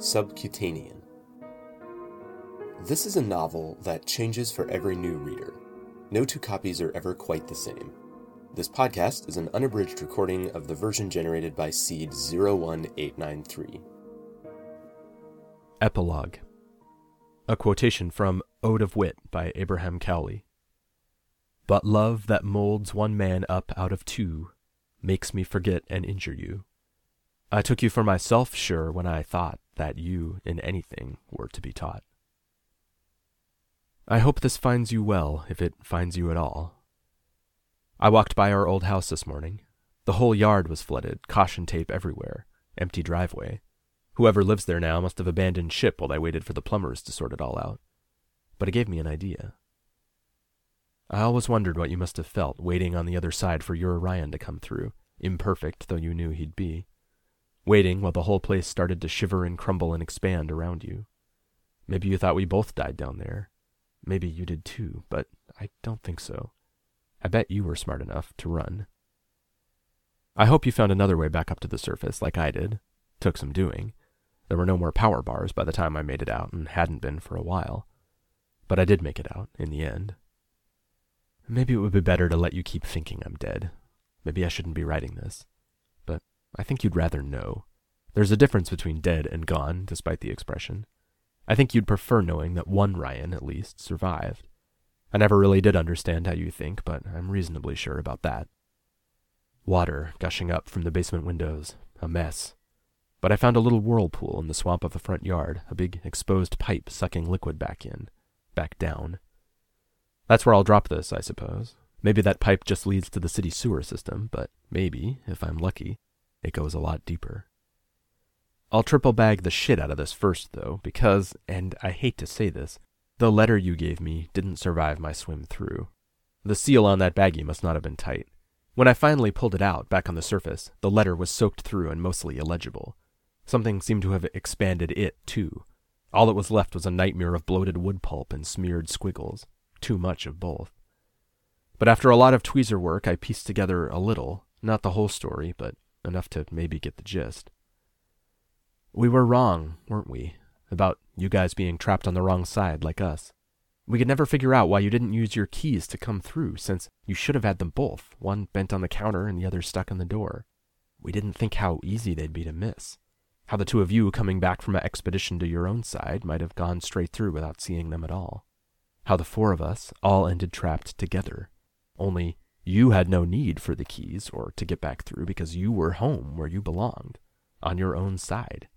Subcutanean. This is a novel that changes for every new reader. No two copies are ever quite the same. This podcast is an unabridged recording of the version generated by Seed 01893. Epilogue A quotation from Ode of Wit by Abraham Cowley. But love that molds one man up out of two makes me forget and injure you. I took you for myself, sure, when I thought that you in anything were to be taught. I hope this finds you well, if it finds you at all. I walked by our old house this morning. The whole yard was flooded, caution tape everywhere, empty driveway. Whoever lives there now must have abandoned ship while they waited for the plumbers to sort it all out. But it gave me an idea. I always wondered what you must have felt waiting on the other side for your Orion to come through, imperfect though you knew he'd be waiting while the whole place started to shiver and crumble and expand around you. Maybe you thought we both died down there. Maybe you did too, but I don't think so. I bet you were smart enough to run. I hope you found another way back up to the surface, like I did. Took some doing. There were no more power bars by the time I made it out, and hadn't been for a while. But I did make it out, in the end. Maybe it would be better to let you keep thinking I'm dead. Maybe I shouldn't be writing this. I think you'd rather know. There's a difference between dead and gone, despite the expression. I think you'd prefer knowing that one Ryan, at least, survived. I never really did understand how you think, but I'm reasonably sure about that. Water gushing up from the basement windows, a mess. But I found a little whirlpool in the swamp of the front yard, a big exposed pipe sucking liquid back in, back down. That's where I'll drop this, I suppose. Maybe that pipe just leads to the city sewer system, but maybe, if I'm lucky, it goes a lot deeper. I'll triple bag the shit out of this first, though, because, and I hate to say this, the letter you gave me didn't survive my swim through. The seal on that baggie must not have been tight. When I finally pulled it out, back on the surface, the letter was soaked through and mostly illegible. Something seemed to have expanded it, too. All that was left was a nightmare of bloated wood pulp and smeared squiggles. Too much of both. But after a lot of tweezer work, I pieced together a little, not the whole story, but enough to maybe get the gist. We were wrong, weren't we, about you guys being trapped on the wrong side like us. We could never figure out why you didn't use your keys to come through, since you should have had them both, one bent on the counter and the other stuck in the door. We didn't think how easy they'd be to miss. How the two of you coming back from an expedition to your own side might have gone straight through without seeing them at all. How the four of us all ended trapped together. Only you had no need for the keys or to get back through because you were home where you belonged, on your own side.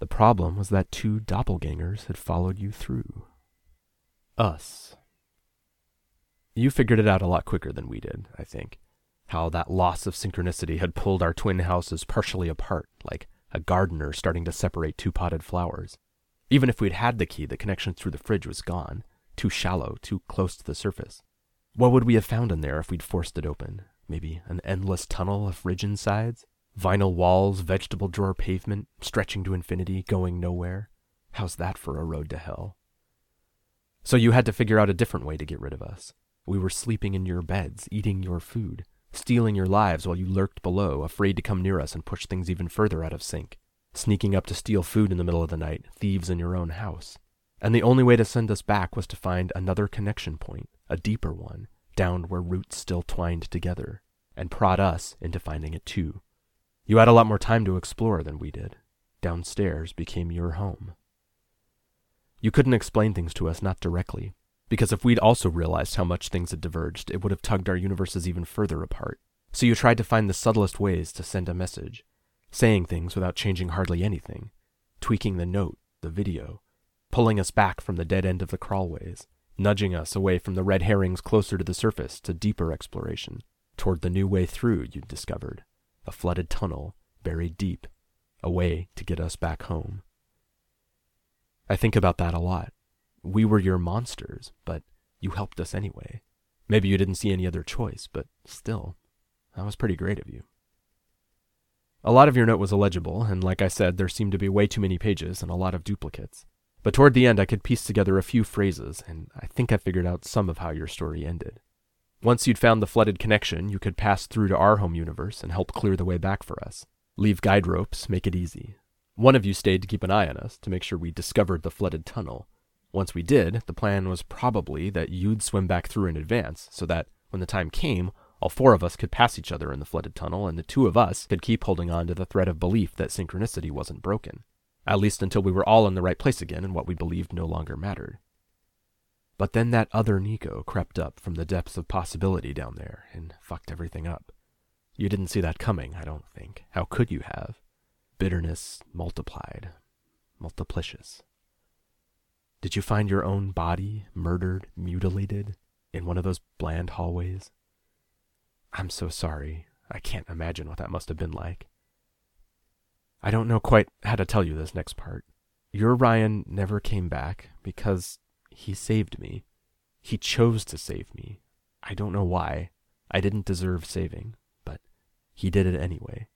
The problem was that two doppelgangers had followed you through. Us. You figured it out a lot quicker than we did, I think. How that loss of synchronicity had pulled our twin houses partially apart, like a gardener starting to separate two potted flowers. Even if we'd had the key, the connection through the fridge was gone, too shallow, too close to the surface. What would we have found in there if we'd forced it open? Maybe an endless tunnel of ridge sides? Vinyl walls, vegetable drawer pavement, stretching to infinity, going nowhere? How's that for a road to hell? So you had to figure out a different way to get rid of us. We were sleeping in your beds, eating your food, stealing your lives while you lurked below, afraid to come near us and push things even further out of sync. Sneaking up to steal food in the middle of the night, thieves in your own house. And the only way to send us back was to find another connection point, a deeper one, down where roots still twined together, and prod us into finding it too. You had a lot more time to explore than we did. Downstairs became your home. You couldn't explain things to us, not directly, because if we'd also realized how much things had diverged, it would have tugged our universes even further apart. So you tried to find the subtlest ways to send a message, saying things without changing hardly anything, tweaking the note, the video, pulling us back from the dead end of the crawlways, nudging us away from the red herrings closer to the surface to deeper exploration, toward the new way through you'd discovered a flooded tunnel buried deep, a way to get us back home. I think about that a lot. We were your monsters, but you helped us anyway. Maybe you didn't see any other choice, but still, that was pretty great of you. A lot of your note was illegible, and like I said, there seemed to be way too many pages and a lot of duplicates. But toward the end, I could piece together a few phrases, and I think I figured out some of how your story ended. Once you'd found the flooded connection, you could pass through to our home universe and help clear the way back for us. Leave guide ropes, make it easy. One of you stayed to keep an eye on us to make sure we discovered the flooded tunnel. Once we did, the plan was probably that you'd swim back through in advance, so that when the time came, all four of us could pass each other in the flooded tunnel, and the two of us could keep holding on to the thread of belief that synchronicity wasn't broken. At least until we were all in the right place again and what we believed no longer mattered. But then that other Nico crept up from the depths of possibility down there and fucked everything up. You didn't see that coming, I don't think. How could you have? Bitterness multiplied, multiplicious. Did you find your own body murdered, mutilated, in one of those bland hallways? I'm so sorry. I can't imagine what that must have been like. I don't know quite how to tell you this next part. Your Ryan never came back because he saved me. He chose to save me. I don't know why. I didn't deserve saving, but he did it anyway.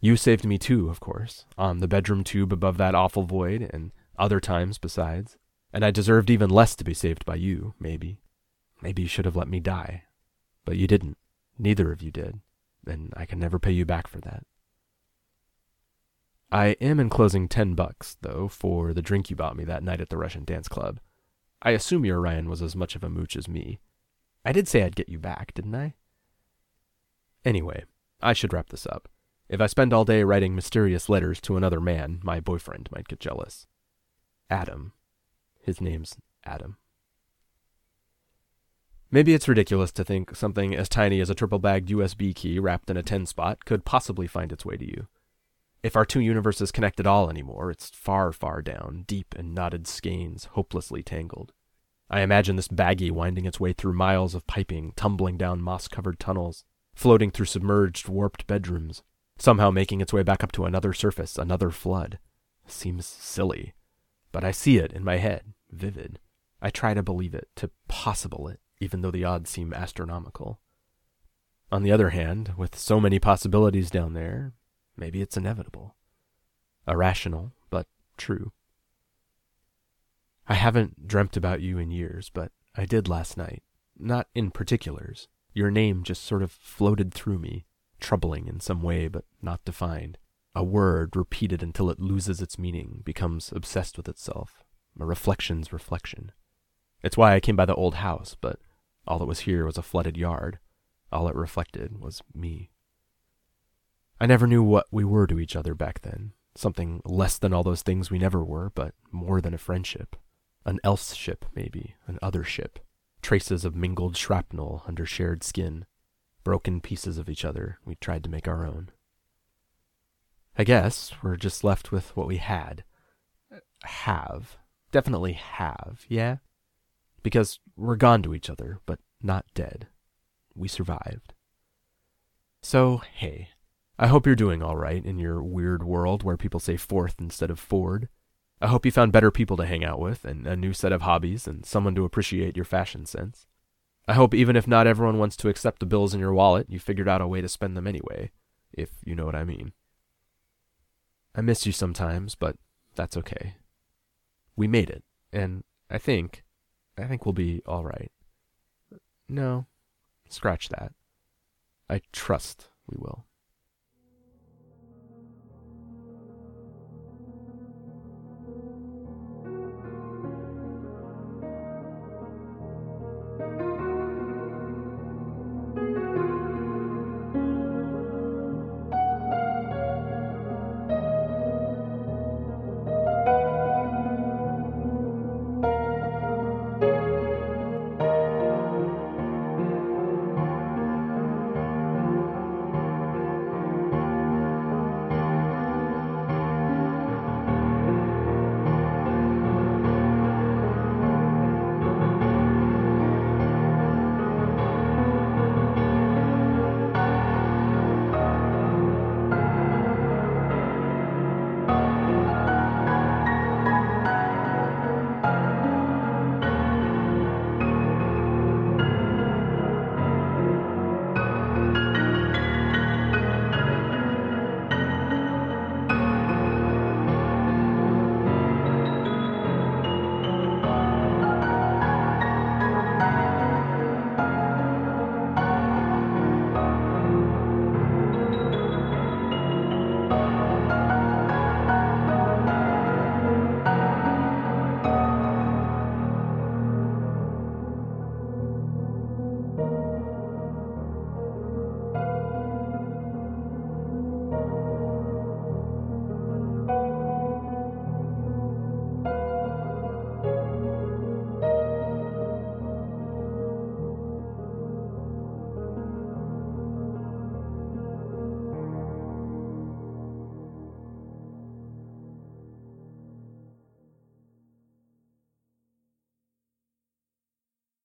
You saved me too, of course, on the bedroom tube above that awful void, and other times besides. And I deserved even less to be saved by you, maybe. Maybe you should have let me die. But you didn't. Neither of you did. And I can never pay you back for that. I am enclosing ten bucks, though, for the drink you bought me that night at the Russian dance club. I assume your Ryan was as much of a mooch as me. I did say I'd get you back, didn't I? Anyway, I should wrap this up. If I spend all day writing mysterious letters to another man, my boyfriend might get jealous. Adam. His name's Adam. Maybe it's ridiculous to think something as tiny as a triple bagged USB key wrapped in a 10 spot could possibly find its way to you. If our two universes connect at all anymore, it's far, far down, deep in knotted skeins, hopelessly tangled. I imagine this baggie winding its way through miles of piping, tumbling down moss covered tunnels, floating through submerged, warped bedrooms, somehow making its way back up to another surface, another flood. Seems silly. But I see it in my head, vivid. I try to believe it, to possible it, even though the odds seem astronomical. On the other hand, with so many possibilities down there, Maybe it's inevitable. Irrational, but true. I haven't dreamt about you in years, but I did last night. Not in particulars. Your name just sort of floated through me, troubling in some way, but not defined. A word repeated until it loses its meaning, becomes obsessed with itself, a reflection's reflection. It's why I came by the old house, but all that was here was a flooded yard. All it reflected was me. I never knew what we were to each other back then. Something less than all those things we never were, but more than a friendship. An else ship, maybe, an other ship. Traces of mingled shrapnel under shared skin. Broken pieces of each other we tried to make our own. I guess we're just left with what we had. Have. Definitely have, yeah? Because we're gone to each other, but not dead. We survived. So, hey, I hope you're doing all right in your weird world where people say fourth instead of Ford. I hope you found better people to hang out with and a new set of hobbies and someone to appreciate your fashion sense. I hope even if not everyone wants to accept the bills in your wallet, you figured out a way to spend them anyway, if you know what I mean. I miss you sometimes, but that's okay. We made it, and I think, I think we'll be all right. No, scratch that. I trust we will.